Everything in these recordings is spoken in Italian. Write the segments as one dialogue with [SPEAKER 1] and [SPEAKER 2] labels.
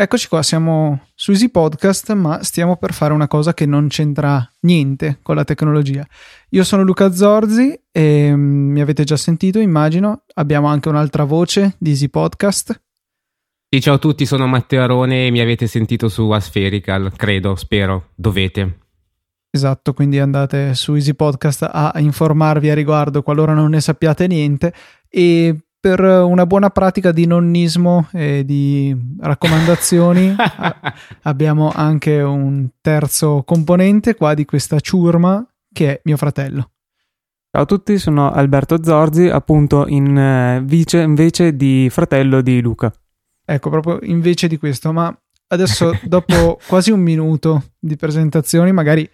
[SPEAKER 1] Eccoci qua, siamo su Easy Podcast, ma stiamo per fare una cosa che non c'entra niente con la tecnologia. Io sono Luca Zorzi e mm, mi avete già sentito, immagino. Abbiamo anche un'altra voce di Easy Podcast.
[SPEAKER 2] Sì, ciao a tutti, sono Matteo Arone e mi avete sentito su Aspherical, credo, spero, dovete.
[SPEAKER 1] Esatto, quindi andate su Easy Podcast a informarvi a riguardo qualora non ne sappiate niente e per una buona pratica di nonnismo e di raccomandazioni abbiamo anche un terzo componente qua di questa ciurma che è mio fratello.
[SPEAKER 3] Ciao a tutti, sono Alberto Zorzi, appunto in eh, vice invece di fratello di Luca.
[SPEAKER 1] Ecco, proprio invece di questo, ma adesso dopo quasi un minuto di presentazioni magari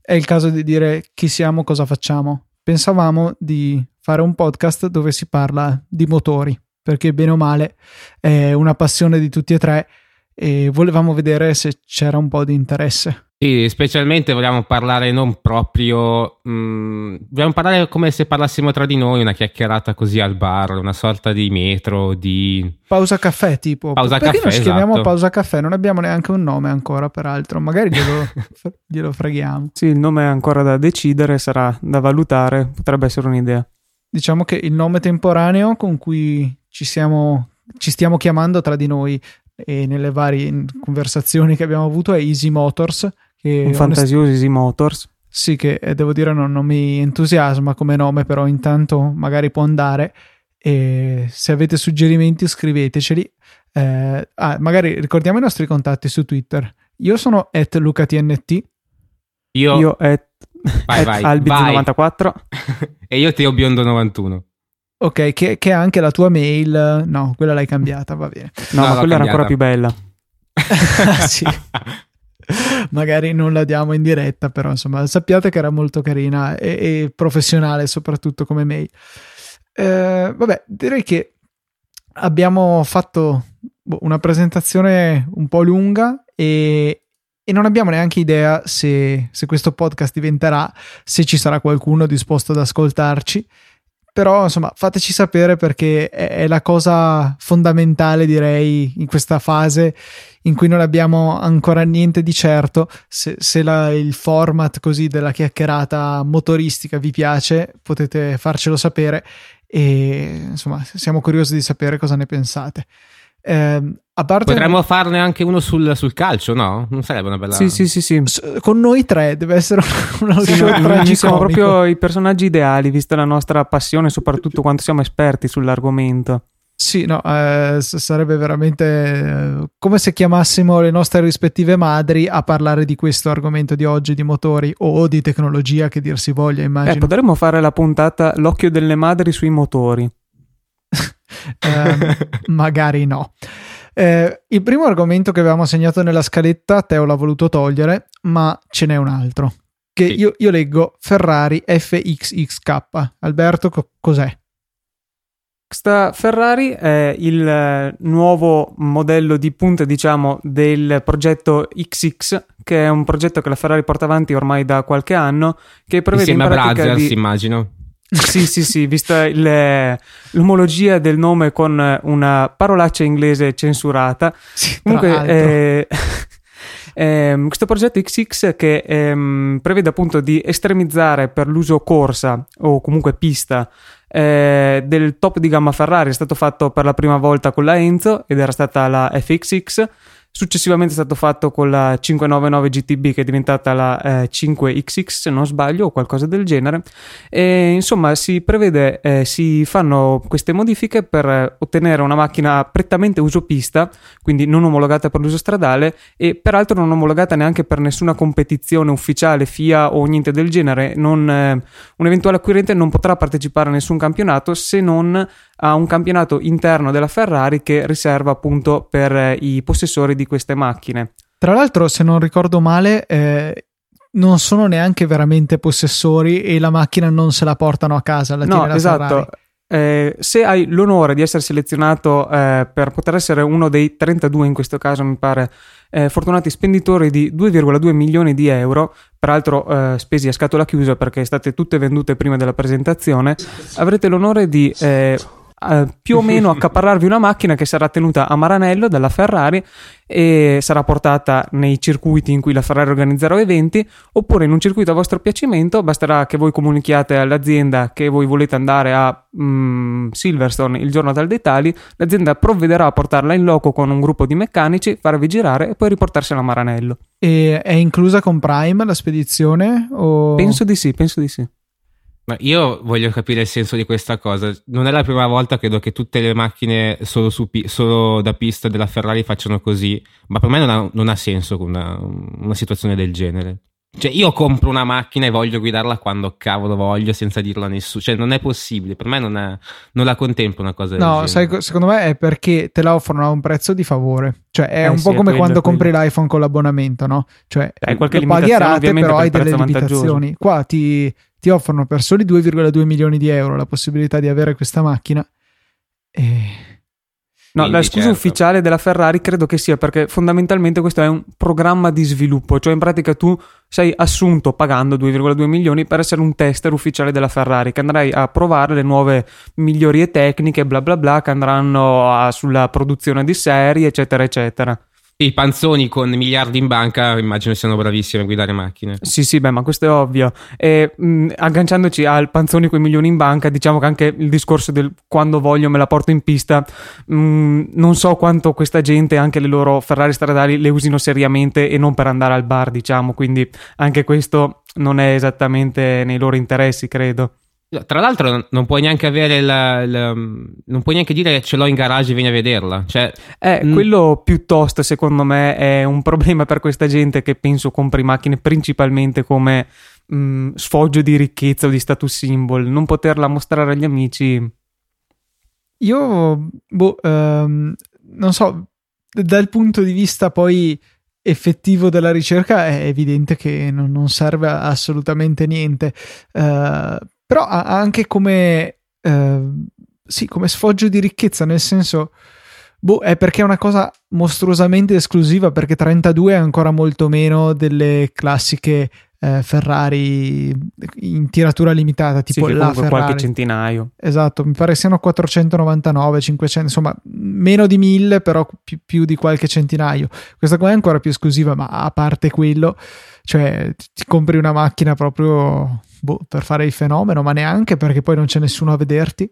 [SPEAKER 1] è il caso di dire chi siamo, cosa facciamo. Pensavamo di fare un podcast dove si parla di motori, perché bene o male è una passione di tutti e tre e volevamo vedere se c'era un po' di interesse.
[SPEAKER 2] Sì, specialmente vogliamo parlare non proprio. Mh, mm, vogliamo parlare come se parlassimo tra di noi, una chiacchierata così al bar, una sorta di metro, di.
[SPEAKER 1] Pausa caffè, tipo.
[SPEAKER 2] Pausa
[SPEAKER 1] Perché
[SPEAKER 2] caffè.
[SPEAKER 1] non ci chiamiamo
[SPEAKER 2] esatto.
[SPEAKER 1] pausa caffè? Non abbiamo neanche un nome ancora, peraltro. Magari glielo, glielo freghiamo.
[SPEAKER 3] Sì, il nome è ancora da decidere, sarà da valutare, potrebbe essere un'idea.
[SPEAKER 1] Diciamo che il nome temporaneo con cui ci, siamo, ci stiamo chiamando tra di noi e nelle varie conversazioni che abbiamo avuto è Easy Motors. Che
[SPEAKER 3] Un fantasioso Easy Motors.
[SPEAKER 1] Sì, che eh, devo dire non, non mi entusiasma come nome, però intanto magari può andare. E se avete suggerimenti scriveteceli. Eh, ah, magari ricordiamo i nostri contatti su Twitter. Io sono at lucatnt.
[SPEAKER 2] Io.
[SPEAKER 3] Io è
[SPEAKER 2] vai, vai,
[SPEAKER 3] Albiz94.
[SPEAKER 2] e io Teo Biondo 91.
[SPEAKER 1] Ok, che, che è anche la tua mail. No, quella l'hai cambiata, va bene.
[SPEAKER 3] No,
[SPEAKER 2] No,
[SPEAKER 3] ma quella era ancora più bella.
[SPEAKER 1] sì. Magari non la diamo in diretta, però insomma sappiate che era molto carina e, e professionale soprattutto come mail. Eh, vabbè, direi che abbiamo fatto boh, una presentazione un po' lunga e, e non abbiamo neanche idea se, se questo podcast diventerà, se ci sarà qualcuno disposto ad ascoltarci. Però insomma fateci sapere perché è, è la cosa fondamentale direi in questa fase in cui non abbiamo ancora niente di certo. Se, se la- il format così della chiacchierata motoristica vi piace, potete farcelo sapere e insomma siamo curiosi di sapere cosa ne pensate. A parte
[SPEAKER 2] Potremmo farne anche uno sul, sul calcio, no? Non sarebbe una bella.
[SPEAKER 3] Sì, sì, sì, sì.
[SPEAKER 1] s- con noi tre deve essere uno
[SPEAKER 3] Sì,
[SPEAKER 1] show
[SPEAKER 3] noi
[SPEAKER 1] tragicomico.
[SPEAKER 3] siamo proprio i personaggi ideali, vista la nostra passione, soprattutto quanto siamo esperti sull'argomento.
[SPEAKER 1] Sì, no, eh, s- sarebbe veramente eh, come se chiamassimo le nostre rispettive madri a parlare di questo argomento di oggi, di motori o di tecnologia, che dir si voglia,
[SPEAKER 3] Eh,
[SPEAKER 1] immagino.
[SPEAKER 3] potremmo fare la puntata L'occhio delle madri sui motori.
[SPEAKER 1] Ehm, magari no. Eh, il primo argomento che avevamo segnato nella scaletta, Teo l'ha voluto togliere, ma ce n'è un altro. Che
[SPEAKER 2] Sì.
[SPEAKER 1] io, io leggo Ferrari FXXK. Alberto, co- cos'è?
[SPEAKER 3] Questa Ferrari è il eh, nuovo modello di punta, diciamo, del progetto XX, che è un progetto che la Ferrari porta avanti ormai da qualche anno, che prevede
[SPEAKER 2] Insieme a
[SPEAKER 3] in pratica
[SPEAKER 2] Brazzers,
[SPEAKER 3] di...
[SPEAKER 2] immagino.
[SPEAKER 3] Sì, sì, sì, vista il- l'omologia del nome con una parolaccia inglese censurata.
[SPEAKER 1] Sì,
[SPEAKER 3] Comunque, eh, ehm, questo progetto XX che ehm, prevede appunto di estremizzare per l'uso corsa o comunque pista eh, del top di gamma Ferrari è stato fatto per la prima volta con la Enzo ed era stata la FXX. Successivamente è stato fatto con la 599 GTB che è diventata la eh, 5XX se non sbaglio o qualcosa del genere. E, insomma si prevede, eh, si fanno queste modifiche per eh, ottenere una macchina prettamente uso pista, quindi non omologata per l'uso stradale e peraltro non omologata neanche per nessuna competizione ufficiale, FIA o niente del genere. Non, eh, un eventuale acquirente non potrà partecipare a nessun campionato se non a un campionato interno della Ferrari che riserva appunto per eh, i possessori di queste macchine.
[SPEAKER 1] Tra l'altro, se non ricordo male, eh, non sono neanche veramente possessori e la macchina non se la portano a casa. La
[SPEAKER 3] No, esatto.
[SPEAKER 1] Ferrari.
[SPEAKER 3] Eh, se hai l'onore di essere selezionato eh, per poter essere uno dei 32 in questo caso mi pare eh, fortunati spenditori di 2,2 milioni di euro peraltro eh, spesi a scatola chiusa perché state tutte vendute prima della presentazione avrete l'onore di eh, più o meno accaparrarvi una macchina che sarà tenuta a Maranello dalla Ferrari e sarà portata nei circuiti in cui la Ferrari organizzerà eventi oppure in un circuito a vostro piacimento basterà che voi comunichiate all'azienda che voi volete andare a mm, Silverstone il giorno tal dei tali l'azienda provvederà a portarla in loco con un gruppo di meccanici farvi girare e poi riportarsela a Maranello
[SPEAKER 1] e è inclusa con Prime la spedizione? O...
[SPEAKER 3] penso di sì penso di sì
[SPEAKER 2] ma io voglio capire il senso di questa cosa. Non è la prima volta, credo, che tutte le macchine solo, su, solo da pista della Ferrari facciano così, ma per me non ha, non ha senso una, una situazione del genere. Cioè, io compro una macchina e voglio guidarla quando cavolo voglio, senza dirlo a nessuno. Cioè, non è possibile. Per me non, è, non la contemplo una cosa del
[SPEAKER 1] no,
[SPEAKER 2] genere.
[SPEAKER 1] sai, secondo me è perché te la offrono a un prezzo di favore. Cioè, è
[SPEAKER 3] Eh
[SPEAKER 1] un
[SPEAKER 3] sì,
[SPEAKER 1] po' come
[SPEAKER 3] quello,
[SPEAKER 1] quando
[SPEAKER 3] quello.
[SPEAKER 1] compri l'iPhone con l'abbonamento, no? Cioè,
[SPEAKER 3] Hai qualche
[SPEAKER 1] lo paghi a
[SPEAKER 3] limitazione,
[SPEAKER 1] rate,
[SPEAKER 3] ovviamente,
[SPEAKER 1] però
[SPEAKER 3] per
[SPEAKER 1] hai delle limitazioni. Qua ti, ti offrono per soli 2,2 milioni di euro la possibilità di avere questa macchina. E...
[SPEAKER 3] No,
[SPEAKER 2] Quindi,
[SPEAKER 3] la scusa
[SPEAKER 2] certo.
[SPEAKER 3] ufficiale della Ferrari credo che sia perché fondamentalmente questo è un programma di sviluppo, cioè in pratica tu sei assunto pagando 2,2 milioni per essere un tester ufficiale della Ferrari che andrai a provare le nuove migliorie tecniche, bla bla bla, che andranno a- sulla produzione di serie, eccetera, eccetera.
[SPEAKER 2] I panzoni con miliardi in banca immagino siano bravissimi a guidare macchine.
[SPEAKER 3] Sì, sì, beh, ma questo è ovvio. E mh, agganciandoci al panzoni con i milioni in banca, diciamo che anche il discorso del quando voglio me la porto in pista, mh, non so quanto questa gente, anche le loro Ferrari stradali, le usino seriamente e non per andare al bar, diciamo. Quindi anche questo non è esattamente nei loro interessi, credo.
[SPEAKER 2] Tra l'altro, non puoi neanche avere la, la- non puoi neanche dire che ce l'ho in garage e vieni a vederla. Cioè,
[SPEAKER 3] Eh,
[SPEAKER 2] Mm.
[SPEAKER 3] quello piuttosto, secondo me, è un problema per questa gente che penso compri macchine principalmente come mh, sfoggio di ricchezza o di status symbol. Non poterla mostrare agli amici.
[SPEAKER 1] Io, boh, ehm, non so, dal punto di vista poi effettivo della ricerca è evidente che non, non serve assolutamente niente, Eh, però ha anche come, eh, sì, come sfoggio di ricchezza, nel senso, boh, è perché è una cosa mostruosamente esclusiva, perché 32 è ancora molto meno delle classiche eh, Ferrari in tiratura limitata,
[SPEAKER 3] Sì,
[SPEAKER 1] tipo
[SPEAKER 3] che
[SPEAKER 1] la Ferrari.
[SPEAKER 3] qualche centinaio.
[SPEAKER 1] Esatto, mi pare siano 499, 500, insomma, meno di 1000, però più, più di qualche centinaio. Questa qua è ancora più esclusiva, ma a parte quello, cioè ti compri una macchina proprio boh, per fare il fenomeno, ma neanche perché poi non c'è nessuno a vederti.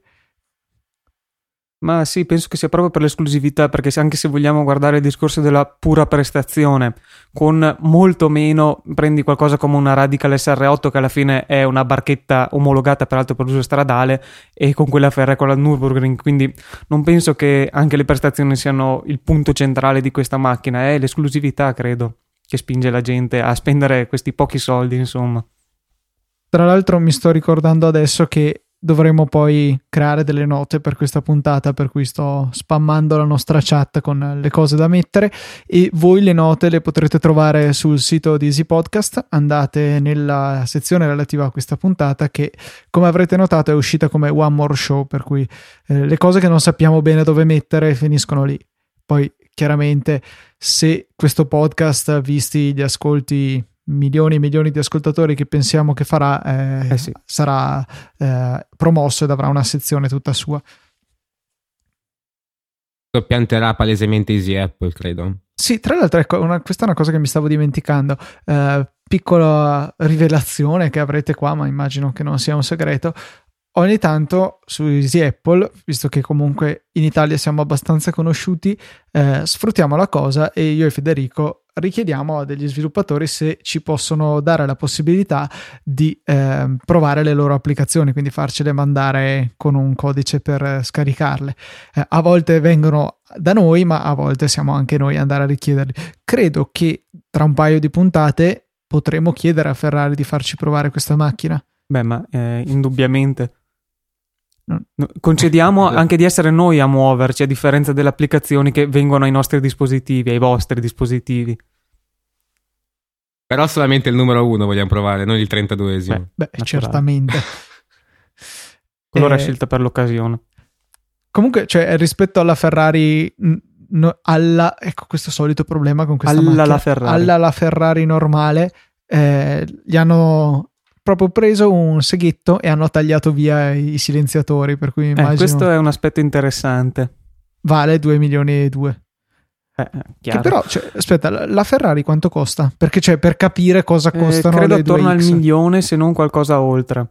[SPEAKER 3] Ma sì, penso che sia proprio per l'esclusività, perché anche se vogliamo guardare il discorso della pura prestazione, con molto meno prendi qualcosa come una Radical SR8 che alla fine è una barchetta omologata peraltro per uso stradale e con quella ferra con la Nürburgring, quindi non penso che anche le prestazioni siano il punto centrale di questa macchina, è l'esclusività, credo, che spinge la gente a spendere questi pochi soldi, insomma.
[SPEAKER 1] Tra l'altro mi sto ricordando adesso che dovremo poi creare delle note per questa puntata, per cui sto spammando la nostra chat con le cose da mettere e voi le note le potrete trovare sul sito di Easy Podcast. Andate nella sezione relativa a questa puntata che, come avrete notato, è uscita come One More Show, per cui eh, le cose che non sappiamo bene dove mettere finiscono lì. Poi, chiaramente, se questo podcast, visti gli ascolti milioni e milioni di ascoltatori che pensiamo che farà, eh,
[SPEAKER 3] Eh sì.
[SPEAKER 1] sarà eh, promosso ed avrà una sezione tutta sua.
[SPEAKER 2] pianterà palesemente Easy Apple, credo.
[SPEAKER 1] Sì, tra l'altro, ecco, una- questa è una cosa che mi stavo dimenticando. Eh, piccola rivelazione che avrete qua, ma immagino che non sia un segreto. Ogni tanto su Easy Apple, visto che comunque in Italia siamo abbastanza conosciuti, eh, sfruttiamo la cosa e io e Federico richiediamo a degli sviluppatori se ci possono dare la possibilità di ehm, provare le loro applicazioni, quindi farcele mandare con un codice per eh, scaricarle. Eh, a volte vengono da noi, ma a volte siamo anche noi ad andare a richiederli. Credo che tra un paio di puntate potremo chiedere a Ferrari di farci provare questa macchina.
[SPEAKER 3] Beh, ma eh, indubbiamente. Concediamo anche di essere noi a muoverci, a differenza delle applicazioni che vengono ai nostri dispositivi, ai vostri dispositivi.
[SPEAKER 2] Però solamente il numero uno vogliamo provare, non il 32esimo.
[SPEAKER 3] Beh,
[SPEAKER 1] Beh, certamente.
[SPEAKER 3] Allora
[SPEAKER 1] Eh,
[SPEAKER 3] è scelta per l'occasione.
[SPEAKER 1] Comunque, cioè, rispetto alla Ferrari, no- alla, ecco questo solito problema con questa
[SPEAKER 3] Alla
[SPEAKER 1] macchina.
[SPEAKER 3] la Ferrari.
[SPEAKER 1] Alla la Ferrari normale, eh, gli hanno proprio preso un seghetto e hanno tagliato via i silenziatori, per cui immagino...
[SPEAKER 3] Eh, questo è un aspetto interessante.
[SPEAKER 1] Vale 2 milioni e 2.
[SPEAKER 3] Eh,
[SPEAKER 1] che però, cioè, aspetta, la Ferrari quanto costa? Perché cioè, per capire cosa
[SPEAKER 3] eh,
[SPEAKER 1] costano
[SPEAKER 3] eh, credo attorno
[SPEAKER 1] 2X.
[SPEAKER 3] al milione, se non qualcosa oltre.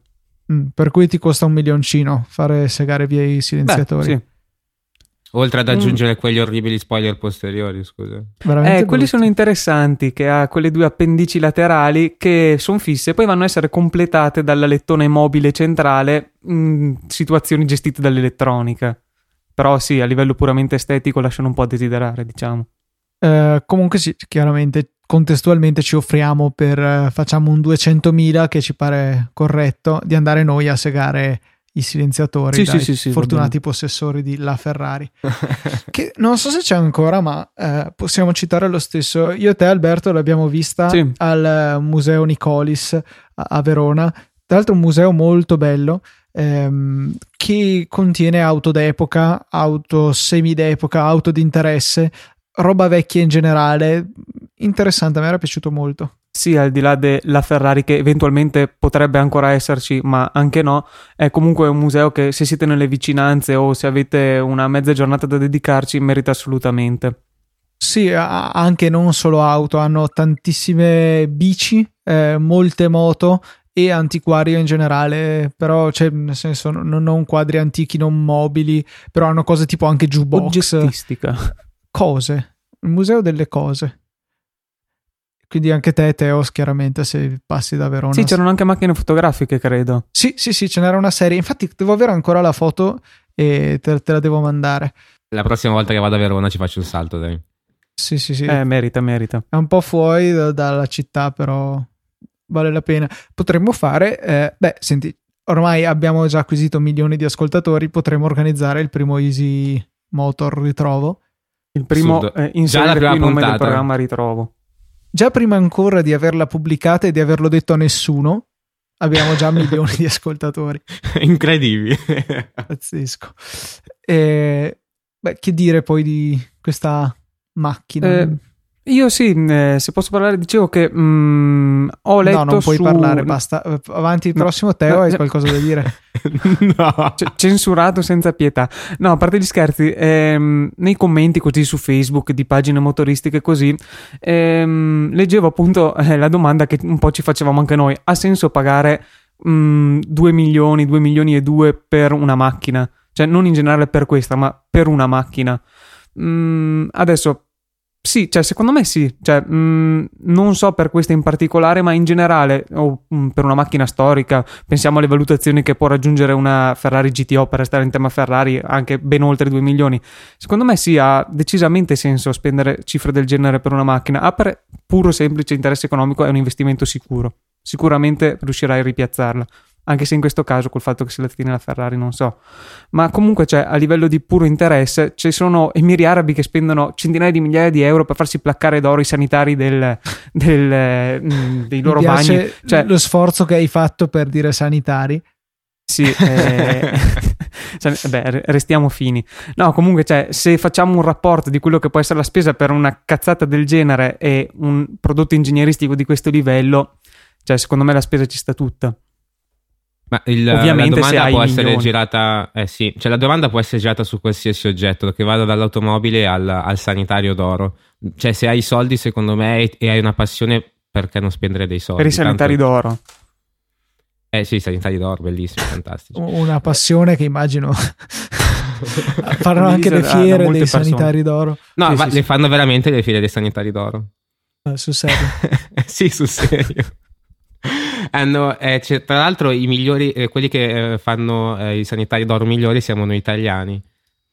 [SPEAKER 1] Mm, per cui ti costa un milioncino fare segare via i silenziatori.
[SPEAKER 3] Beh, sì.
[SPEAKER 2] Oltre ad aggiungere mm. quegli orribili spoiler posteriori, scusa.
[SPEAKER 3] Veramente eh, quelli sono interessanti, che ha quelle due appendici laterali che sono fisse e poi vanno a essere completate dall'alettone mobile centrale in situazioni gestite dall'elettronica. Però sì, a livello puramente estetico lasciano un po' a desiderare, diciamo.
[SPEAKER 1] Eh, comunque sì, chiaramente contestualmente ci offriamo per eh, facciamo un 200.000 che ci pare corretto di andare noi a segare i silenziatori
[SPEAKER 3] sì,
[SPEAKER 1] dai
[SPEAKER 3] sì, sì,
[SPEAKER 1] fortunati possessori di La Ferrari. Che non so se c'è ancora ma eh, possiamo citare lo stesso. Io e te Alberto l'abbiamo vista al eh, museo Nicolis a, a Verona. Tra l'altro un museo molto bello ehm, che contiene auto d'epoca auto semi d'epoca auto di interesse roba vecchia in generale. Interessante a me era piaciuto molto
[SPEAKER 3] sì, al di là della Ferrari che eventualmente potrebbe ancora esserci, ma anche no, è comunque un museo che se siete nelle vicinanze o se avete una mezza giornata da dedicarci merita assolutamente.
[SPEAKER 1] Sì, anche non solo auto, hanno tantissime bici, eh, molte moto e antiquario in generale, però cioè, nel senso non, non quadri antichi non mobili, però hanno cose tipo anche jukebox.
[SPEAKER 3] Oggettistica.
[SPEAKER 1] Cose, il museo delle cose. Quindi anche te, Teos, chiaramente, se passi da Verona.
[SPEAKER 3] Sì, c'erano anche macchine fotografiche, credo.
[SPEAKER 1] Sì, sì, sì, ce n'era una serie. Infatti, devo avere ancora la foto e te, te la devo mandare.
[SPEAKER 2] La prossima volta che vado a Verona ci faccio un salto, dai.
[SPEAKER 1] Sì, sì, sì.
[SPEAKER 3] Eh, merita, merita.
[SPEAKER 1] È un po' fuori da, dalla città, però vale la pena. Potremmo fare, eh, beh, senti, ormai abbiamo già acquisito milioni di ascoltatori, potremmo organizzare il primo Easy Motor Ritrovo.
[SPEAKER 3] Il primo, eh, inserire il nome del programma Ritrovo
[SPEAKER 1] già prima ancora di averla pubblicata e di averlo detto a nessuno, abbiamo già milioni di ascoltatori.
[SPEAKER 2] Incredibile.
[SPEAKER 1] Pazzesco. E, beh, che dire poi di questa macchina?
[SPEAKER 3] Eh, io sì, eh, se posso parlare, dicevo che mh, ho letto.
[SPEAKER 1] No, non puoi
[SPEAKER 3] su...
[SPEAKER 1] parlare, basta. Avanti, il prossimo Teo, hai qualcosa da dire?
[SPEAKER 3] no. C- censurato senza pietà. No, a parte gli scherzi, ehm, nei commenti così su Facebook di pagine motoristiche così, ehm, leggevo appunto eh, la domanda che un po' ci facevamo anche noi: ha senso pagare mh, 2 milioni, 2 milioni e 2 per una macchina? Cioè, non in generale per questa, ma per una macchina. Mm, adesso sì, cioè, secondo me sì. Cioè, mh, mm, non so per questa in particolare, ma in generale, o mh, mm, per una macchina storica, pensiamo alle valutazioni che può raggiungere una Ferrari GTO per restare in tema Ferrari, anche ben oltre 2 milioni. Secondo me sì, ha decisamente senso spendere cifre del genere per una macchina. A per puro semplice interesse economico è un investimento sicuro. Sicuramente riuscirai a ripiazzarla anche se in questo caso col fatto che si la tiene la Ferrari non so ma comunque cioè, a livello di puro interesse ci sono emiri arabi che spendono centinaia di migliaia di euro per farsi placcare d'oro i sanitari del, del, mm, dei loro bagni cioè,
[SPEAKER 1] lo sforzo che hai fatto per dire sanitari
[SPEAKER 3] sì, eh, cioè, beh, restiamo fini. No, comunque, cioè, se facciamo un rapporto di quello che può essere la spesa per una cazzata del genere e un prodotto ingegneristico di questo livello, cioè, secondo me la spesa ci sta tutta.
[SPEAKER 2] Ma il, Ovviamente la domanda può essere milioni. girata, eh sì, cioè la domanda può essere girata su qualsiasi oggetto, che vada dall'automobile al, al sanitario d'oro. Cioè, se hai i soldi, secondo me, e hai una passione, perché non spendere dei soldi?
[SPEAKER 3] Per i sanitari Tanto... d'oro.
[SPEAKER 2] Eh sì, i sanitari d'oro, bellissimi, fantastici.
[SPEAKER 1] Una passione che immagino faranno anche le fiere dei persone. sanitari d'oro.
[SPEAKER 2] No, sì, ma sì, le sì. fanno veramente le fiere dei sanitari d'oro.
[SPEAKER 1] Eh, sul serio?
[SPEAKER 2] sì, sul serio hanno, eh, tra l'altro i migliori, eh, quelli che eh, fanno eh, i sanitari d'oro migliori siamo noi italiani.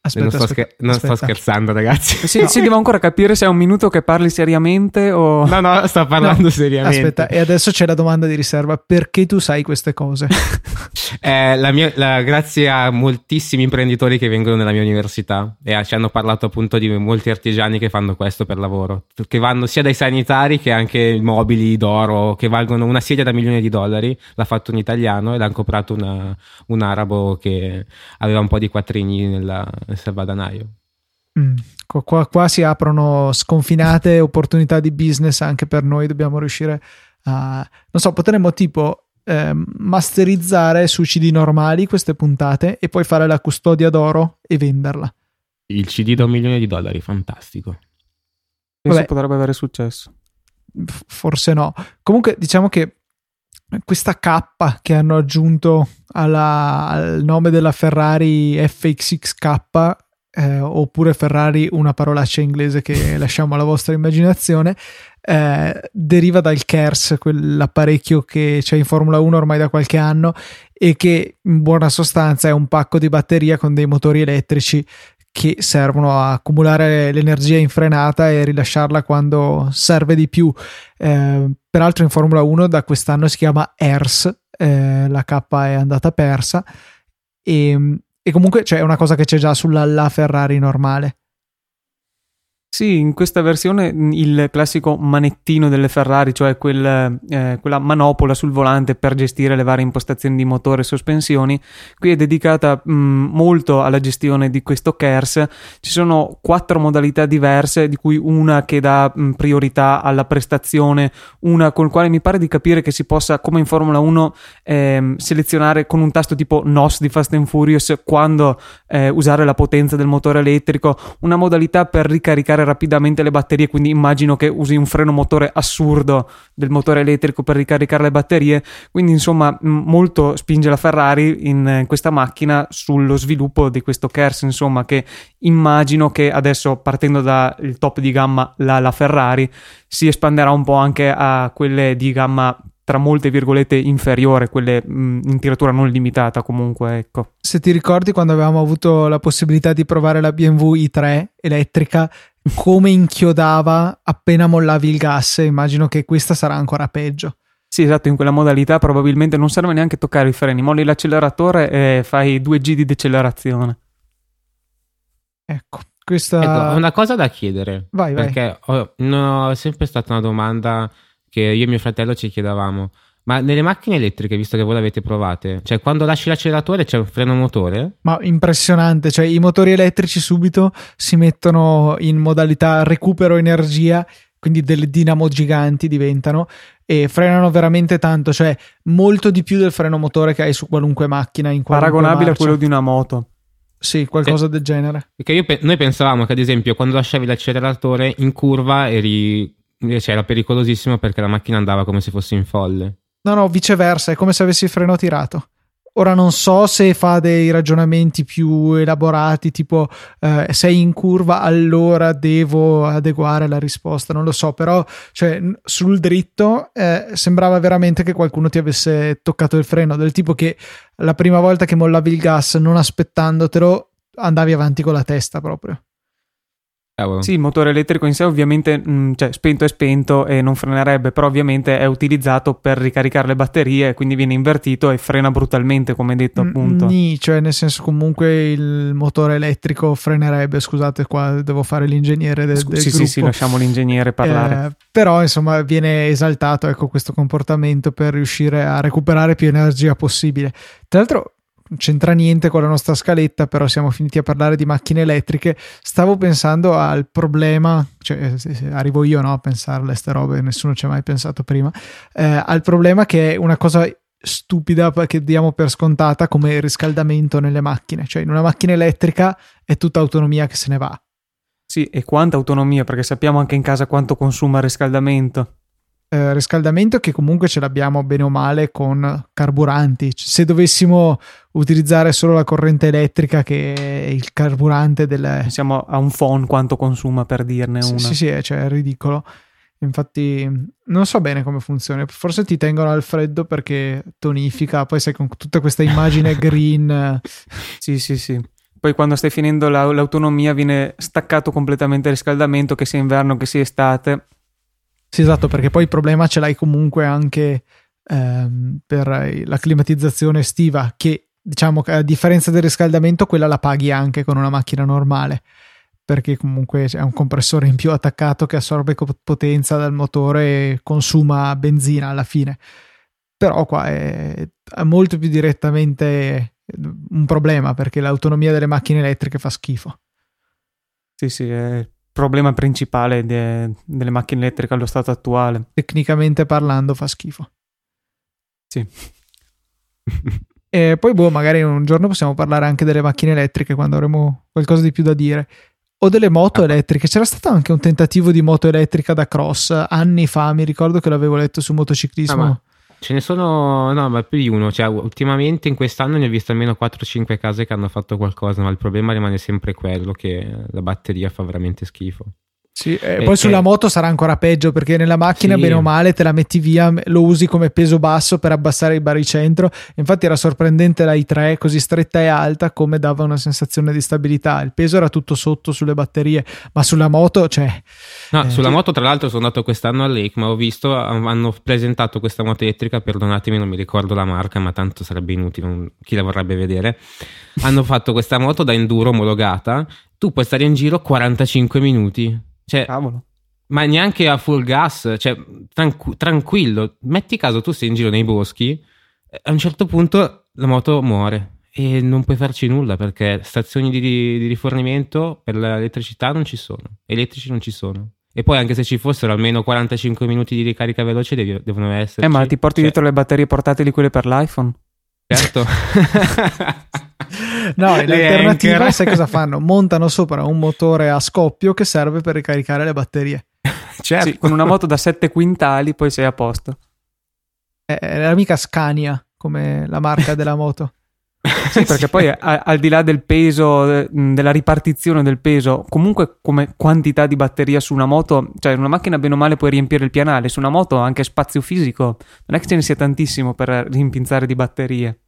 [SPEAKER 1] Aspetta, non, sto,
[SPEAKER 2] aspetta,
[SPEAKER 1] scher- non
[SPEAKER 2] sto, scherzando, ragazzi.
[SPEAKER 3] Sì, no. sì, devo ancora capire se è un minuto che parli seriamente o.
[SPEAKER 2] No, no, sto parlando no. seriamente.
[SPEAKER 1] Aspetta, e adesso c'è la domanda di riserva: perché tu sai queste cose?
[SPEAKER 2] eh, la mia, la, grazie a moltissimi imprenditori che vengono nella mia università e a, ci hanno parlato appunto di molti artigiani che fanno questo per lavoro, che vanno sia dai sanitari che anche mobili d'oro che valgono una sedia da milioni di dollari. L'ha fatto un italiano e l'ha comprato una, un arabo che aveva un po' di quattrini nella salvadanaio.
[SPEAKER 1] Mm. Qua, qua, si aprono sconfinate opportunità di business anche per noi, dobbiamo riuscire a... Non so, potremmo tipo eh, masterizzare su CD normali queste puntate e poi fare la custodia d'oro e venderla.
[SPEAKER 2] Il CD da un milione di dollari, fantastico.
[SPEAKER 3] Penso
[SPEAKER 1] Vabbè.
[SPEAKER 3] potrebbe avere successo.
[SPEAKER 1] F- forse no. Comunque diciamo che questa K che hanno aggiunto alla- al nome della Ferrari FXXK eh, oppure Ferrari una parolaccia inglese che lasciamo alla vostra immaginazione eh, deriva dal KERS quell'apparecchio che c'è in Formula 1 ormai da qualche anno e che in buona sostanza è un pacco di batteria con dei motori elettrici che servono a accumulare l'energia in frenata e rilasciarla quando serve di più. Eh, peraltro in Formula 1 da quest'anno si chiama ERS, eh, la K è andata persa e, e comunque c'è una cosa che c'è già sulla la Ferrari normale.
[SPEAKER 3] Sì, in questa versione mh, il classico manettino delle Ferrari, cioè quel, eh, quella manopola sul volante per gestire le varie impostazioni di motore e sospensioni, qui è dedicata mh, molto alla gestione di questo KERS. Ci sono quattro modalità diverse, di cui una che dà mh, priorità alla prestazione, una con la quale mi pare di capire che si possa, come in Formula 1, ehm, selezionare con un tasto tipo NOS di Fast and Furious quando eh, usare la potenza del motore elettrico, una modalità per ricaricare rapidamente le batterie, quindi immagino che usi un freno motore assurdo del motore elettrico per ricaricare le batterie, quindi insomma molto spinge la Ferrari in, in questa macchina sullo sviluppo di questo KERS, insomma che immagino che adesso partendo dal top di gamma la, la Ferrari si espanderà un po' anche a quelle di gamma tra molte virgolette inferiore, quelle mh, in tiratura non limitata comunque, ecco.
[SPEAKER 1] Se ti ricordi quando avevamo avuto la possibilità di provare la BMW i3 elettrica, come inchiodava appena mollavi il gas, immagino che questa sarà ancora peggio.
[SPEAKER 3] Sì, esatto, in quella modalità probabilmente non serve neanche toccare i freni, molli l'acceleratore e fai 2G di decelerazione.
[SPEAKER 1] Ecco, questa...
[SPEAKER 2] Ecco, una cosa da chiedere.
[SPEAKER 1] Vai, vai.
[SPEAKER 2] Perché ho, no, è sempre stata una domanda che io e mio fratello ci chiedevamo. Ma nelle macchine elettriche, visto che voi l'avete provate, cioè quando lasci l'acceleratore c'è un freno motore?
[SPEAKER 1] Ma impressionante, cioè i motori elettrici subito si mettono in modalità recupero energia, quindi delle dinamo giganti diventano e frenano veramente tanto, cioè molto di più del freno motore che hai su qualunque macchina in qualunque
[SPEAKER 3] Paragonabile a
[SPEAKER 1] marcia.
[SPEAKER 3] quello di una moto.
[SPEAKER 1] Sì, qualcosa del genere.
[SPEAKER 2] Perché io noi pensavamo che, ad esempio, quando lasciavi l'acceleratore in curva eri, cioè, era pericolosissimo perché la macchina andava come se fosse in folle.
[SPEAKER 1] No, no, viceversa, è come se avessi il freno tirato. Ora non so se fa dei ragionamenti più elaborati, tipo eh, sei in curva, allora devo adeguare la risposta, non lo so, però cioè, sul dritto eh, sembrava veramente che qualcuno ti avesse toccato il freno, del tipo che la prima volta che mollavi il gas non aspettandotelo andavi avanti con la testa proprio.
[SPEAKER 2] Cavolo.
[SPEAKER 3] Sì, il motore elettrico in sé ovviamente, mh, cioè spento è spento e non frenerebbe, però ovviamente è utilizzato per ricaricare le batterie, quindi viene invertito e frena brutalmente, come detto appunto.
[SPEAKER 1] Nì, cioè nel senso comunque il motore elettrico frenerebbe, scusate qua devo fare l'ingegnere del, del
[SPEAKER 3] sì,
[SPEAKER 1] gruppo.
[SPEAKER 3] sì, sì, lasciamo l'ingegnere parlare.
[SPEAKER 1] Eh, però insomma viene esaltato ecco, questo comportamento per riuscire a recuperare più energia possibile. Tra l'altro non c'entra niente con la nostra scaletta, però siamo finiti a parlare di macchine elettriche. Stavo pensando al problema, cioè se arrivo io no, a pensarle ste robe, nessuno ci ha mai pensato prima, eh, al problema che è una cosa stupida che diamo per scontata come il riscaldamento nelle macchine, cioè in una macchina elettrica è tutta autonomia che se ne va.
[SPEAKER 3] Sì, e quanta autonomia, perché sappiamo anche in casa quanto consuma il riscaldamento.
[SPEAKER 1] eh, riscaldamento che comunque ce l'abbiamo bene o male con carburanti. Se dovessimo utilizzare solo la corrente elettrica che è il carburante del...
[SPEAKER 3] Pensiamo a un phone quanto consuma per dirne
[SPEAKER 1] Sì,
[SPEAKER 3] una.
[SPEAKER 1] sì, sì, è, cioè, è ridicolo. Infatti non so bene come funziona. Forse ti tengono al freddo perché tonifica, poi sai con tutta questa immagine green... eh,
[SPEAKER 3] Sì, sì, sì. Poi quando stai finendo la- l'autonomia viene staccato completamente il riscaldamento, che sia inverno che sia estate.
[SPEAKER 1] Sì, esatto, perché poi il problema ce l'hai comunque anche ehm, per la climatizzazione estiva, che diciamo che a differenza del riscaldamento, quella la paghi anche con una macchina normale, perché comunque c'è un compressore in più attaccato che assorbe potenza dal motore e consuma benzina alla fine. Però qua è, è molto più direttamente un problema perché l'autonomia delle macchine elettriche fa schifo.
[SPEAKER 3] Sì, sì, è il problema principale de- delle macchine elettriche allo stato attuale.
[SPEAKER 1] Tecnicamente parlando fa schifo.
[SPEAKER 3] Sì.
[SPEAKER 1] e poi, boh, magari un giorno possiamo parlare anche delle macchine elettriche quando avremo qualcosa di più da dire. O delle moto ah. elettriche. C'era stato anche un tentativo di moto elettrica da cross anni fa. Mi ricordo che l'avevo letto su motociclismo. Ah,
[SPEAKER 2] Ce ne sono, no, ma più di uno. Cioè, ultimamente in quest'anno ne ho visto almeno 4-5 case che hanno fatto qualcosa, ma il problema rimane sempre quello che la batteria fa veramente schifo.
[SPEAKER 1] Sì, e poi sulla moto sarà ancora peggio perché nella macchina, sì. bene o male, te la metti via, lo usi come peso basso per abbassare il baricentro. Infatti era sorprendente la i3 così stretta e alta come dava una sensazione di stabilità. Il peso era tutto sotto sulle batterie, ma sulla moto, cioè.
[SPEAKER 2] No, eh, sulla moto, tra l'altro, sono andato quest'anno al Lake, ma ho visto, hanno presentato questa moto elettrica. Perdonatemi, non mi ricordo la marca, ma tanto sarebbe inutile, chi la vorrebbe vedere. hanno fatto questa moto da enduro omologata. Tu puoi stare in giro 45 minuti cioè, Cavolo. Ma neanche a full gas, cioè, tranqu- tranquillo. Metti caso tu sei in giro nei boschi, a un certo punto la moto muore e non puoi farci nulla perché stazioni di, di rifornimento per l'elettricità non ci sono, elettrici non ci sono. E poi anche se ci fossero almeno 45 minuti di ricarica veloce devi, devono essere.
[SPEAKER 3] Eh, ma ti porti cioè... dietro le batterie portatili quelle per l'iPhone?
[SPEAKER 2] Certo.
[SPEAKER 1] no, in alternativa sai cosa fanno? Montano sopra un motore a scoppio che serve per ricaricare le batterie.
[SPEAKER 3] Certo. Sì, con una moto da 7 quintali poi sei a posto.
[SPEAKER 1] È, è mica Scania come la marca della moto.
[SPEAKER 3] Sì, perché poi a, al di là del peso, della ripartizione del peso, comunque come quantità di batteria su una moto, cioè una macchina bene o male puoi riempire il pianale, su una moto anche spazio fisico, non è che ce ne sia tantissimo per rimpinzare di batterie.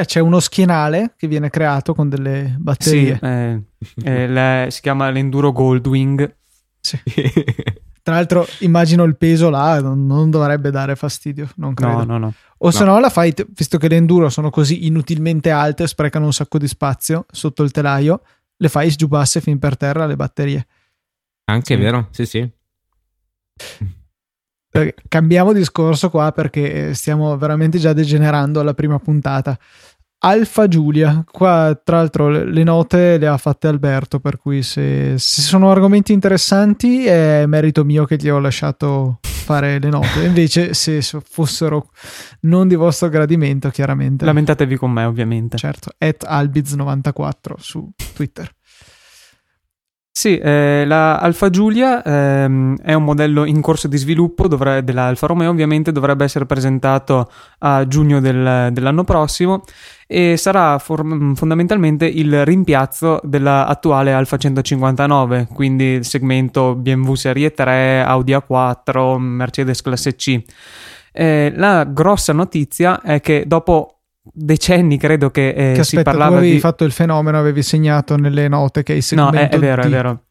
[SPEAKER 1] E c'è uno schienale che viene creato con delle batterie.
[SPEAKER 3] Sì, eh, eh, la, si chiama l'Enduro Goldwing.
[SPEAKER 1] Sì. Tra l'altro immagino il peso là non, non dovrebbe dare fastidio, non credo.
[SPEAKER 3] No, no, no.
[SPEAKER 1] O no. se no la fai, visto che le enduro sono così inutilmente alte, sprecano un sacco di spazio sotto il telaio, le fai sgiubasse fin per terra le batterie.
[SPEAKER 2] Anche sì. vero, sì sì.
[SPEAKER 1] Cambiamo discorso qua perché stiamo veramente già degenerando alla prima puntata. Alfa Giulia, qua tra l'altro le note le ha fatte Alberto, per cui se, se, sono argomenti interessanti è merito mio che gli ho lasciato fare le note, invece se fossero non di vostro gradimento chiaramente.
[SPEAKER 3] Lamentatevi con me ovviamente.
[SPEAKER 1] Certo, at albiz94 su Twitter.
[SPEAKER 3] Sì, eh, la Alfa Giulia ehm, è un modello in corso di sviluppo dovre- dell'Alfa Romeo, ovviamente dovrebbe essere presentato a giugno del, dell'anno prossimo e sarà for- fondamentalmente il rimpiazzo dell'attuale Alfa 159, quindi il segmento BMW Serie 3, Audi A4, Mercedes Classe C. Eh, la grossa notizia è che dopo decenni credo che, eh, che aspetta, si parlava tu
[SPEAKER 1] avevi
[SPEAKER 3] di...
[SPEAKER 1] fatto il fenomeno, avevi segnato nelle note che hai segmento
[SPEAKER 3] No, è, è vero,
[SPEAKER 1] D.
[SPEAKER 3] è vero.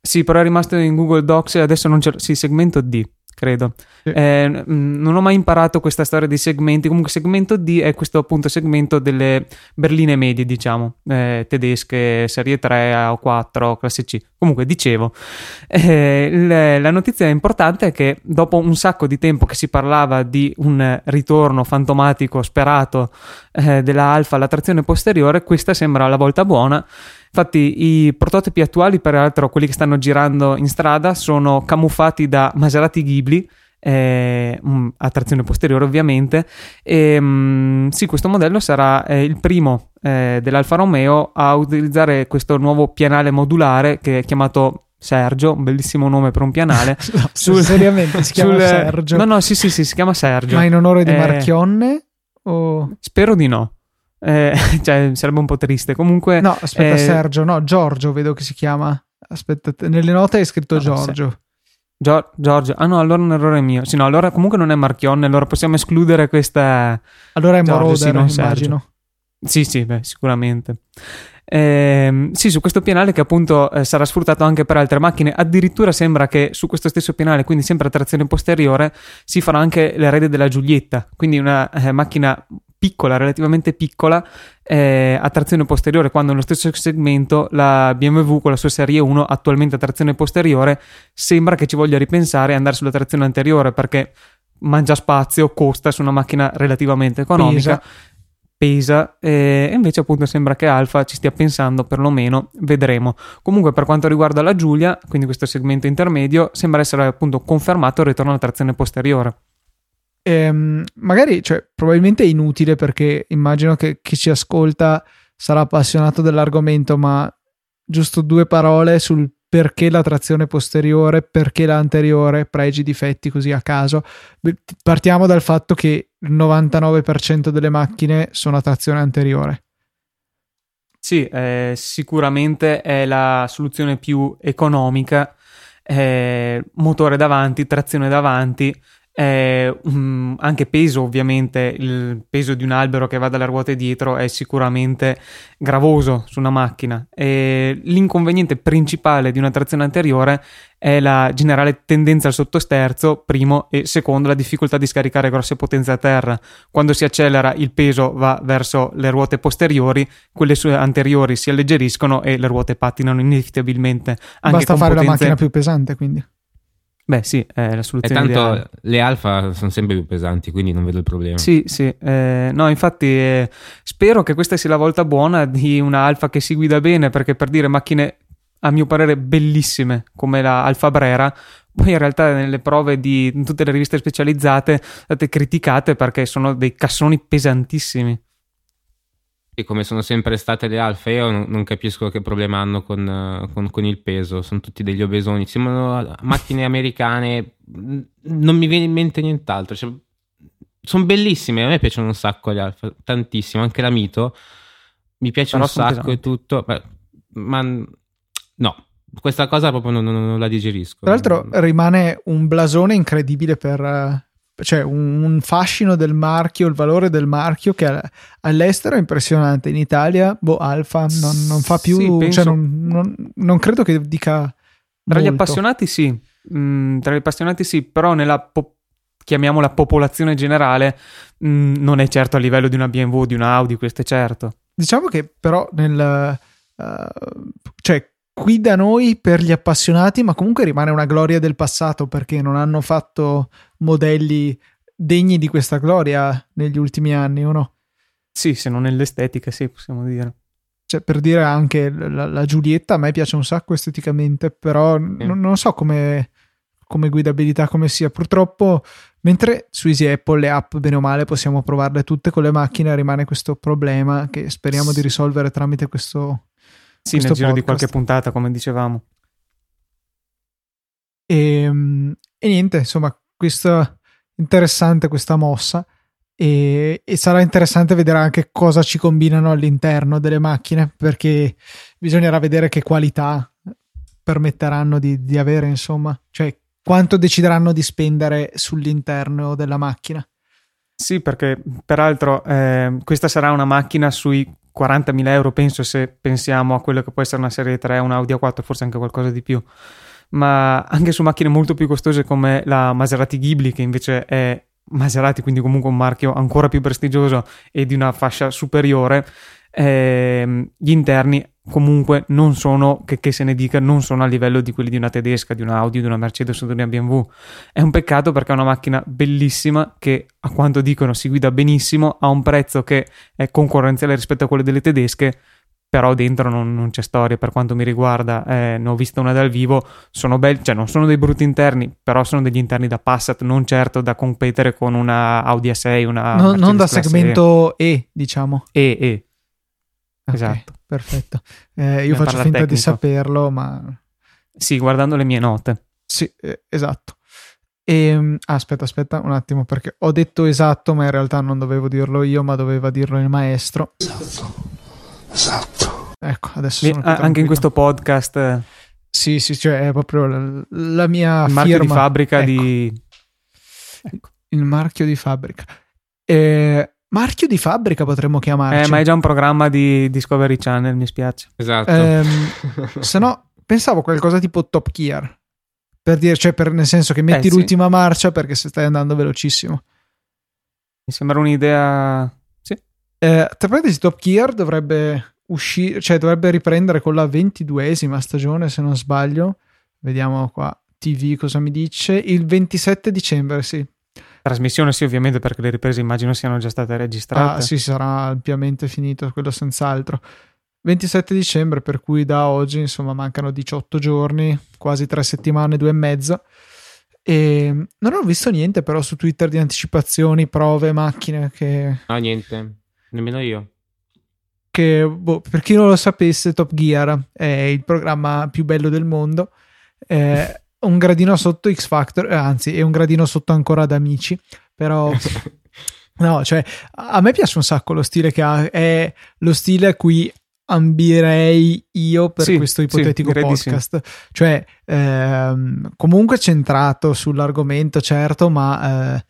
[SPEAKER 3] Sì, però è rimasto in Google Docs e adesso non c'è... Sì, segmento D credo. Sì. Eh, non ho mai imparato questa storia di segmenti. Comunque, segmento D è questo appunto segmento delle berline medie, diciamo, eh, tedesche, serie 3 o 4, classe C. Comunque, dicevo, eh, le, la notizia importante è che dopo un sacco di tempo che si parlava di un ritorno fantomatico sperato eh, della Alfa alla trazione posteriore, questa sembra la volta buona. Infatti i prototipi attuali, peraltro quelli che stanno girando in strada, sono camuffati da Maserati Ghibli, eh, mm, a trazione posteriore ovviamente e mh, mm, sì questo modello sarà eh, il primo eh, dell'Alfa Romeo a utilizzare questo nuovo pianale modulare che è chiamato Sergio, un bellissimo nome per un pianale.
[SPEAKER 1] no, sul, seriamente si chiama sul, Sergio.
[SPEAKER 3] No, no, sì, sì, sì, si chiama Sergio.
[SPEAKER 1] Ma in onore di eh, Marchionne? O...
[SPEAKER 3] Spero di no. Eh, cioè, sarebbe un po' triste. Comunque.
[SPEAKER 1] No, aspetta, eh... Sergio, no, Giorgio vedo che si chiama. Aspetta, nelle note hai scritto no, Giorgio.
[SPEAKER 3] Gio- Giorgio, ah no, allora un errore mio. Sì, no, allora comunque non è Marchionne, allora possiamo escludere questa.
[SPEAKER 1] Allora è Moroder, sì, non immagino.
[SPEAKER 3] Sì, sì, beh, sicuramente. Eh, sì, su questo pianale che appunto eh, sarà sfruttato anche per altre macchine. Addirittura sembra che su questo stesso pianale, quindi sempre a trazione posteriore, si farà anche l'erede della Giulietta, quindi una eh, macchina piccola, relativamente piccola, eh, a trazione posteriore, quando nello stesso segmento la BMW con la sua serie 1, attualmente a trazione posteriore, sembra che ci voglia ripensare e andare sulla trazione anteriore perché mangia spazio, costa su una macchina relativamente economica. Pesa. Pesa e invece appunto sembra che Alfa ci stia pensando perlomeno, vedremo. Comunque per quanto riguarda la Giulia, quindi questo segmento intermedio, sembra essere appunto confermato il ritorno alla trazione posteriore.
[SPEAKER 1] Ehm, magari, cioè, probabilmente è inutile perché immagino che chi ci ascolta sarà appassionato dell'argomento, ma giusto due parole sul perché la trazione posteriore, perché la anteriore, pregi, difetti così a caso. Partiamo dal fatto che il 99% delle macchine sono a trazione anteriore.
[SPEAKER 3] Sì, eh, sicuramente è la soluzione più economica. Eh, motore davanti, trazione davanti, eh, um, anche peso, ovviamente, il peso di un albero che va dalle ruote dietro è sicuramente gravoso su una macchina. E l'inconveniente principale di una trazione anteriore è la generale tendenza al sottosterzo, primo, e secondo, la difficoltà di scaricare grosse potenze a terra. Quando si accelera, il peso va verso le ruote posteriori, quelle anteriori si alleggeriscono e le ruote pattinano inevitabilmente.
[SPEAKER 1] Anche Basta fare potenze... la macchina più pesante, quindi.
[SPEAKER 3] Beh, sì, è la soluzione.
[SPEAKER 2] E tanto
[SPEAKER 3] ideale.
[SPEAKER 2] le alfa sono sempre più pesanti, quindi non vedo il problema.
[SPEAKER 3] Sì, sì. Eh, no, infatti, eh, spero che questa sia la volta buona di una alfa che si guida bene, perché per dire macchine, a mio parere, bellissime, come la Alfa Brera, poi in realtà nelle prove di tutte le riviste specializzate state criticate perché sono dei cassoni pesantissimi.
[SPEAKER 2] E come sono sempre state le alfa, io non, capisco che problema hanno con, con, con, il peso. Sono tutti degli obesoni. Sembrano macchine americane. Non mi viene in mente nient'altro. Cioè, sono bellissime. A me piacciono un sacco le alfa, tantissimo. Anche la Mito mi piace Però un sacco pesanti. e tutto. Beh, ma no, questa cosa proprio non, non, non, la digerisco.
[SPEAKER 1] Tra l'altro, rimane un blasone incredibile per cioè un, un, fascino del marchio, il valore del marchio che all'estero è impressionante. In Italia, boh, Alfa non, non fa più, sì, cioè, penso... cioè non, non, non, credo che dica.
[SPEAKER 3] Tra molto. gli appassionati, sì, mm, tra gli appassionati, sì, però nella po- chiamiamola popolazione generale, mm, non è certo a livello di una BMW, di una Audi, questo è certo.
[SPEAKER 1] Diciamo che però nel. Uh, cioè, qui da noi per gli appassionati, ma comunque rimane una gloria del passato perché non hanno fatto modelli degni di questa gloria negli ultimi anni, o no?
[SPEAKER 3] Sì, se non nell'estetica, sì, possiamo dire.
[SPEAKER 1] Cioè, per dire anche la, la Giulietta a me piace un sacco esteticamente, però mm. non, non so come, come guidabilità come sia. Purtroppo, mentre su Easy Apple le app, bene o male, possiamo provarle tutte con le macchine, rimane questo problema che speriamo di risolvere tramite questo,
[SPEAKER 3] sì, nel giro podcast. di qualche puntata, come dicevamo.
[SPEAKER 1] E, ehm, e niente, insomma, questo interessante questa mossa. E, e, sarà interessante vedere anche cosa ci combinano all'interno delle macchine perché bisognerà vedere che qualità permetteranno di, di avere insomma cioè quanto decideranno di spendere sull'interno della macchina
[SPEAKER 3] sì perché peraltro eh, questa sarà una macchina sui 40.000 euro penso se pensiamo a quello che può essere una serie 3, un Audi A4, forse anche qualcosa di più. Ma anche su macchine molto più costose come la Maserati Ghibli, che invece è Maserati, quindi comunque un marchio ancora più prestigioso e di una fascia superiore, eh, gli interni comunque non sono, che, che, se ne dica, non sono a livello di quelli di una tedesca, di una Audi, di una Mercedes o di una BMW. È un peccato perché è una macchina bellissima che a quanto dicono si guida benissimo, ha un prezzo che è concorrenziale rispetto a quelle delle tedesche, però dentro non, non c'è storia per quanto mi riguarda. Eh, ne ho vista una dal vivo, sono belli, cioè non sono dei brutti interni, però sono degli interni da Passat, non certo da competere con una Audi A6, una...
[SPEAKER 1] No, non da segmento E. e, diciamo.
[SPEAKER 3] E, E.
[SPEAKER 1] Okay. Esatto perfetto. Eh, io faccio finta tecnico. di saperlo, ma...
[SPEAKER 3] Sì, guardando le mie note.
[SPEAKER 1] Sì, eh, esatto. E, ehm, aspetta, aspetta un attimo, perché ho detto esatto, ma in realtà non dovevo dirlo io, ma doveva dirlo il maestro.
[SPEAKER 4] Esatto, esatto.
[SPEAKER 1] Ecco, adesso sono
[SPEAKER 3] ah, Anche in questo podcast... Eh,
[SPEAKER 1] sì, sì, cioè è proprio la, la mia
[SPEAKER 3] il marchio firma. di fabbrica ecco. di...
[SPEAKER 1] Ecco. Il marchio di fabbrica. Eh, Marchio di fabbrica potremmo chiamarci.
[SPEAKER 3] Eh, ma è già un programma di Discovery Channel, mi spiace.
[SPEAKER 2] Esatto.
[SPEAKER 1] Eh, se no, pensavo qualcosa tipo Top Gear. Per dire, cioè, per, nel senso che metti eh, l'ultima sì. marcia perché se stai andando velocissimo.
[SPEAKER 3] Mi sembra un'idea. Sì.
[SPEAKER 1] Eh, tra parentesi, Top Gear dovrebbe uscire, cioè dovrebbe riprendere con la ventiduesima stagione, se non sbaglio. Vediamo qua. TV cosa mi dice? Il 27 dicembre, sì.
[SPEAKER 3] Trasmissione sì, ovviamente, perché le riprese immagino siano già state registrate.
[SPEAKER 1] Ah, sì, sarà ampiamente finito, quello senz'altro. 27 dicembre, per cui da oggi, insomma, mancano 18 giorni, quasi tre settimane, due e mezzo. E non ho visto niente però su Twitter di anticipazioni, prove, macchine che...
[SPEAKER 2] No, niente, nemmeno io.
[SPEAKER 1] Che, boh, per chi non lo sapesse, Top Gear è il programma più bello del mondo. È un gradino sotto X Factor, eh, anzi, è un gradino sotto ancora ad Amici, però... No, cioè, a me piace un sacco lo stile che ha, è lo stile a cui ambirei io per
[SPEAKER 3] Sì,
[SPEAKER 1] questo
[SPEAKER 3] sì,
[SPEAKER 1] ipotetico
[SPEAKER 3] sì.
[SPEAKER 1] podcast. Cioè, ehm, comunque centrato sull'argomento, certo, ma eh,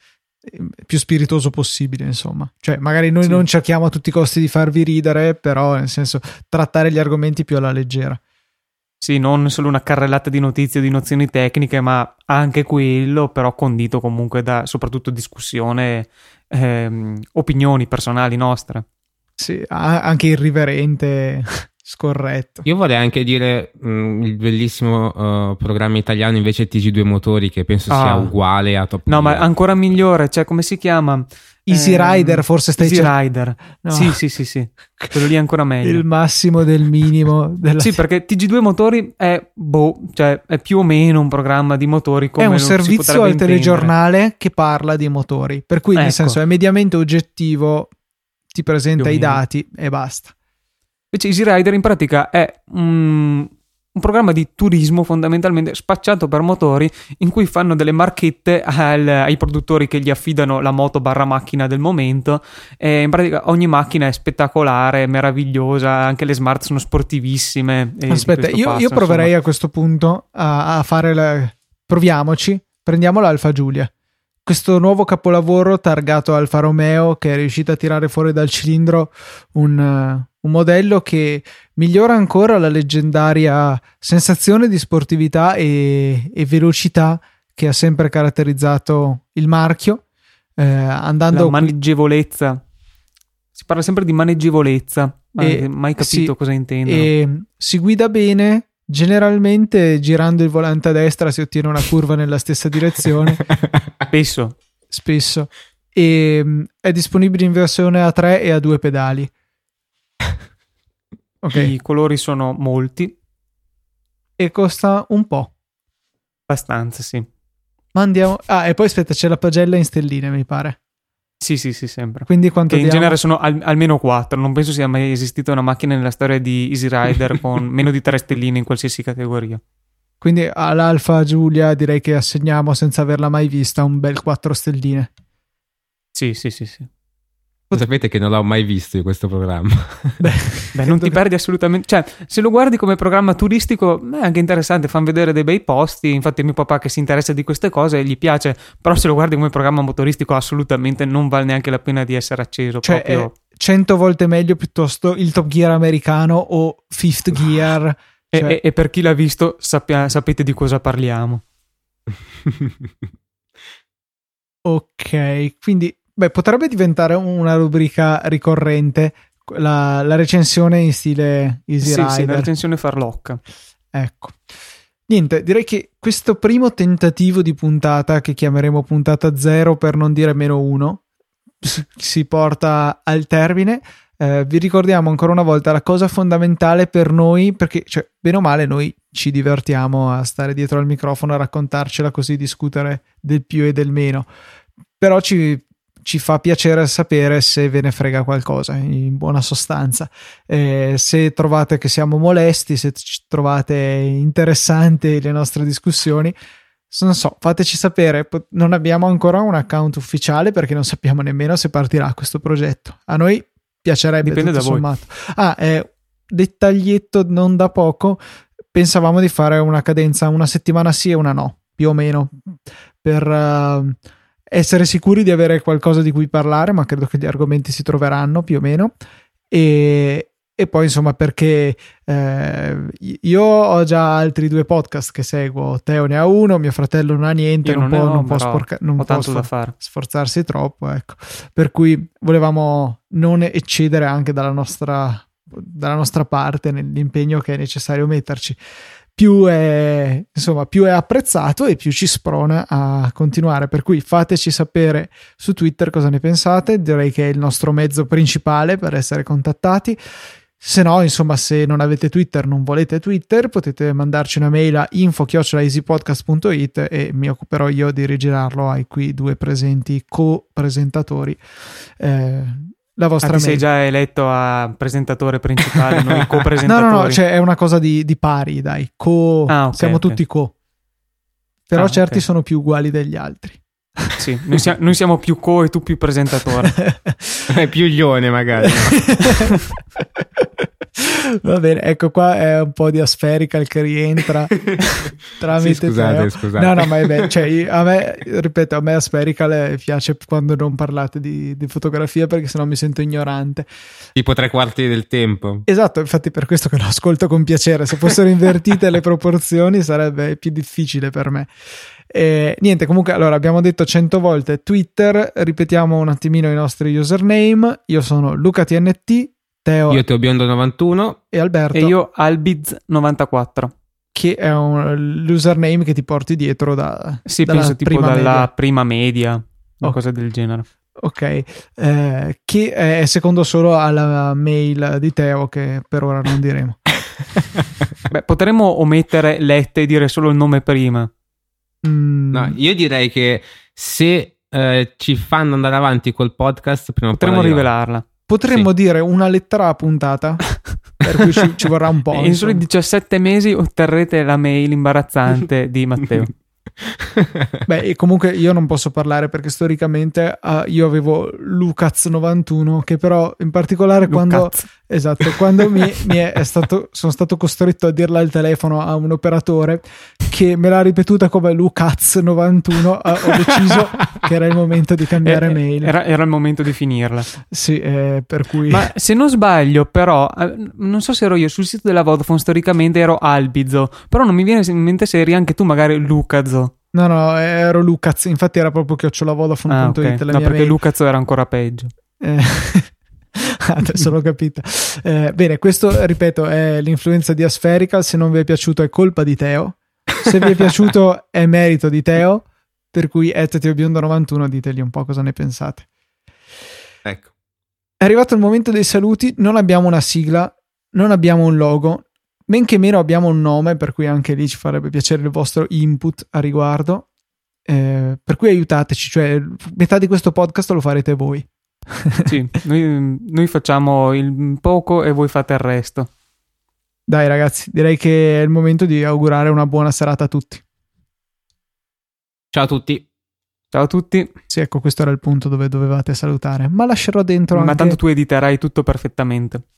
[SPEAKER 1] più spiritoso possibile, insomma. Cioè, magari noi
[SPEAKER 3] Sì.
[SPEAKER 1] non cerchiamo a tutti i costi di farvi ridere, però, nel senso, trattare gli argomenti più alla leggera.
[SPEAKER 3] Sì, non solo una carrellata di notizie di nozioni tecniche, ma anche quello, però condito comunque da soprattutto discussione, ehm, opinioni personali nostre.
[SPEAKER 1] Sì, anche irriverente, scorretto.
[SPEAKER 2] Io vorrei anche dire mh, il bellissimo uh, programma italiano invece TG2 Motori che penso sia
[SPEAKER 3] Ah.
[SPEAKER 2] uguale a Top
[SPEAKER 3] No, ma
[SPEAKER 2] Gear.
[SPEAKER 3] ancora migliore, cioè come si chiama?
[SPEAKER 1] Easy
[SPEAKER 3] Ehm,
[SPEAKER 1] Rider, forse stai
[SPEAKER 3] Easy
[SPEAKER 1] cercando.
[SPEAKER 3] Rider.
[SPEAKER 1] No.
[SPEAKER 3] Sì, sì, sì, sì. Quello lì è ancora meglio.
[SPEAKER 1] Il massimo del minimo della
[SPEAKER 3] Sì, perché TG2 Motori è, boh, cioè è più o meno un programma di motori come
[SPEAKER 1] è un servizio al
[SPEAKER 3] intendere.
[SPEAKER 1] telegiornale che parla di motori, per cui nel
[SPEAKER 3] Ecco.
[SPEAKER 1] senso è mediamente oggettivo, ti presenta i dati e basta.
[SPEAKER 3] Invece Easy Rider in pratica è un, un programma di turismo fondamentalmente spacciato per motori in cui fanno delle marchette al- ai produttori che gli affidano la moto barra macchina del momento e in pratica ogni macchina è spettacolare, meravigliosa, anche le smart sono sportivissime.
[SPEAKER 1] Aspetta, io,
[SPEAKER 3] passo,
[SPEAKER 1] io proverei
[SPEAKER 3] insomma.
[SPEAKER 1] a questo punto a, a fare la... Proviamoci, prendiamo l'Alfa Giulia. Questo nuovo capolavoro targato Alfa Romeo che è riuscito a tirare fuori dal cilindro un, eh, un modello che migliora ancora la leggendaria sensazione di sportività e, e velocità che ha sempre caratterizzato il marchio. eh, andando
[SPEAKER 3] la maneggevolezza. Si parla sempre di maneggevolezza, ma
[SPEAKER 1] E-
[SPEAKER 3] mai capito
[SPEAKER 1] sì,
[SPEAKER 3] cosa intendono.
[SPEAKER 1] e si guida bene. Generalmente girando il volante a destra si ottiene una curva nella stessa direzione,
[SPEAKER 3] Spesso.
[SPEAKER 1] spesso. E mm, è disponibile in versione a 3 e a 2 pedali. Ok,
[SPEAKER 3] I colori sono molti,
[SPEAKER 1] e costa un po'.
[SPEAKER 3] abbastanza, sì.
[SPEAKER 1] Ma andiamo. Ah, e poi aspetta, c'è la pagella in stelline, mi pare.
[SPEAKER 3] Sì, sì, sì, sempre.
[SPEAKER 1] Quindi quanto
[SPEAKER 3] Che in genere sono al- almeno 4. Non penso sia mai esistita una macchina nella storia di Easy Rider con meno di 3 stelline in qualsiasi categoria.
[SPEAKER 1] Quindi all'Alfa Giulia direi che assegniamo senza averla mai vista un bel 4 stelline.
[SPEAKER 3] Sì, sì, sì, sì.
[SPEAKER 2] Sapete che non l'ho mai visto io questo programma.
[SPEAKER 3] Beh, non ti perdi assolutamente. Cioè, se lo guardi come programma turistico, è anche interessante. Fanno vedere dei bei posti. Infatti, mio papà che si interessa di queste cose gli piace. Però, se lo guardi come programma motoristico, assolutamente non vale neanche la pena di essere acceso.
[SPEAKER 1] Cioè,
[SPEAKER 3] proprio.
[SPEAKER 1] è 100 volte meglio piuttosto il Top Gear americano o Fifth Gear.
[SPEAKER 3] E,
[SPEAKER 1] cioè-
[SPEAKER 3] e- e per chi l'ha visto, sappia- sapete di cosa parliamo.
[SPEAKER 1] Ok, quindi beh, potrebbe diventare una rubrica ricorrente la, la recensione in stile Easy
[SPEAKER 3] Sì, sì, la
[SPEAKER 1] Rider.
[SPEAKER 3] recensione farlocca.
[SPEAKER 1] Ecco. Niente, direi che questo primo tentativo di puntata, che chiameremo puntata 0 per non dire meno 1, si porta al termine. Eh, vi ricordiamo ancora una volta la cosa fondamentale per noi, perché cioè, bene o male noi ci divertiamo a stare dietro al microfono a raccontarcela così, discutere del più e del meno, però ci, ci fa piacere sapere se ve ne frega qualcosa, in buona sostanza. Eh, se trovate che siamo molesti, se trovate interessanti le nostre discussioni, non so, fateci sapere. Non abbiamo ancora un account ufficiale perché non sappiamo nemmeno se partirà questo progetto. A noi piacerebbe
[SPEAKER 3] Dipende
[SPEAKER 1] tutto
[SPEAKER 3] da voi.
[SPEAKER 1] sommato. Ah, eh, dettaglietto non da poco. Pensavamo di fare una cadenza una settimana sì e una no, più o meno, per eh, essere sicuri di avere qualcosa di cui parlare, ma credo che gli argomenti si troveranno più o meno. E, e poi insomma perché eh, io ho già altri due podcast che seguo Teo ne ha uno mio fratello non ha niente non,
[SPEAKER 3] non
[SPEAKER 1] può,
[SPEAKER 3] ho,
[SPEAKER 1] non può sporca- non può sfor- sforzarsi troppo ecco. Per cui volevamo non eccedere anche dalla nostra dalla nostra parte nell'impegno che è necessario metterci. Più è insomma più è apprezzato e più ci sprona a continuare. Per cui fateci sapere su Twitter cosa ne pensate. Direi che è il nostro mezzo principale per essere contattati Se no, insomma, se non avete Twitter, non volete Twitter, potete mandarci una mail a info-easypodcast.it e mi occuperò io di rigirarlo ai qui due presenti co-presentatori. Eh, la vostra
[SPEAKER 3] ah,
[SPEAKER 1] mail.
[SPEAKER 3] sei già eletto a presentatore principale, noi co-presentatori.
[SPEAKER 1] no, no, no, cioè è una cosa di, di pari, dai. Co,
[SPEAKER 3] ah, okay,
[SPEAKER 1] siamo
[SPEAKER 3] okay.
[SPEAKER 1] tutti co. Però
[SPEAKER 3] Ah,
[SPEAKER 1] certi
[SPEAKER 3] ok.
[SPEAKER 1] sono più uguali degli altri.
[SPEAKER 3] Sì, noi, sia- noi siamo più co e tu più presentatore.
[SPEAKER 2] È più lione magari.
[SPEAKER 1] Va bene, ecco qua è un po' di aspherical che rientra tramite
[SPEAKER 2] Sì, scusate,
[SPEAKER 1] Teo.
[SPEAKER 2] scusate.
[SPEAKER 1] No, no, ma è bello. Cioè, io- a me, ripeto, a me aspherical piace quando non parlate di, di fotografia perché sennò mi sento ignorante.
[SPEAKER 2] tipo tre quarti del tempo.
[SPEAKER 1] Esatto, infatti per questo che lo ascolto con piacere. Se fossero invertite le proporzioni sarebbe più difficile per me. Eh, niente, comunque, allora abbiamo detto 100 volte Twitter, ripetiamo un attimino i nostri username. Io sono LucaTNT, Teo
[SPEAKER 2] Io Teo Biondo 91.
[SPEAKER 1] e Alberto,
[SPEAKER 3] e io Albiz94.
[SPEAKER 1] che è un, l'username che ti porti dietro da
[SPEAKER 3] Sì,
[SPEAKER 1] dalla
[SPEAKER 3] penso tipo
[SPEAKER 1] prima
[SPEAKER 3] dalla
[SPEAKER 1] media.
[SPEAKER 3] prima media, una
[SPEAKER 1] Oh.
[SPEAKER 3] cosa del genere.
[SPEAKER 1] Ok, eh, che è secondo solo alla mail di Teo che per ora non diremo.
[SPEAKER 3] Beh, potremmo omettere lette e dire solo il nome prima.
[SPEAKER 1] Mm,
[SPEAKER 2] No, io direi che se eh, ci fanno andare avanti col podcast, prima o
[SPEAKER 3] Potremmo rivelarla.
[SPEAKER 1] Potremmo
[SPEAKER 2] sì.
[SPEAKER 1] dire una lettera a puntata, per cui ci, ci vorrà un po'.
[SPEAKER 3] In soli
[SPEAKER 1] insomma.
[SPEAKER 3] 17 mesi otterrete la mail imbarazzante di Matteo.
[SPEAKER 1] Beh, e comunque io non posso parlare perché storicamente ah, io avevo Lucas91 che però in particolare quando
[SPEAKER 3] Lucaz.
[SPEAKER 1] Esatto, quando mi, mi è, è stato sono stato costretto a dirla al telefono a un operatore che me l'ha ripetuta come Lucaz91 ah, ho deciso che era il momento di cambiare
[SPEAKER 3] Eh,
[SPEAKER 1] mail.
[SPEAKER 3] Era, era il momento di finirla.
[SPEAKER 1] Sì, eh, per cui
[SPEAKER 3] Ma se non sbaglio, però, eh, non so se ero io sul sito della Vodafone, storicamente ero Albizo, però non mi viene in mente se eri anche tu, magari Lucazo.
[SPEAKER 1] No, no, ero Lucas, infatti era proprio chiocciolavodafone.it
[SPEAKER 3] Ah, ok.
[SPEAKER 1] la
[SPEAKER 3] No, perché
[SPEAKER 1] mail.
[SPEAKER 3] Lucazo era ancora peggio.
[SPEAKER 1] Eh, Adesso l'ho capita. Eh, bene, questo, ripeto, è l'influenza di Aspherical. Se non vi è piaciuto è colpa di Teo. Se vi è piaciuto è merito di Teo. Per cui Biondo91 ditegli un po' cosa ne pensate.
[SPEAKER 2] ecco.
[SPEAKER 1] È arrivato il momento dei saluti. Non abbiamo una sigla, non abbiamo un logo, men che meno abbiamo un nome, per cui anche lì ci farebbe piacere il vostro input a riguardo. Eh, per cui aiutateci, cioè metà di questo podcast lo farete voi.
[SPEAKER 3] Sì, noi, noi facciamo il poco e voi fate il resto.
[SPEAKER 1] Dai ragazzi, direi che è il momento di augurare una buona serata a tutti.
[SPEAKER 2] Ciao a tutti.
[SPEAKER 3] Ciao a tutti,
[SPEAKER 1] Sì, ecco, questo era il punto dove dovevate salutare, ma lascerò dentro
[SPEAKER 3] ma
[SPEAKER 1] anche
[SPEAKER 3] tanto tu editerai tutto perfettamente.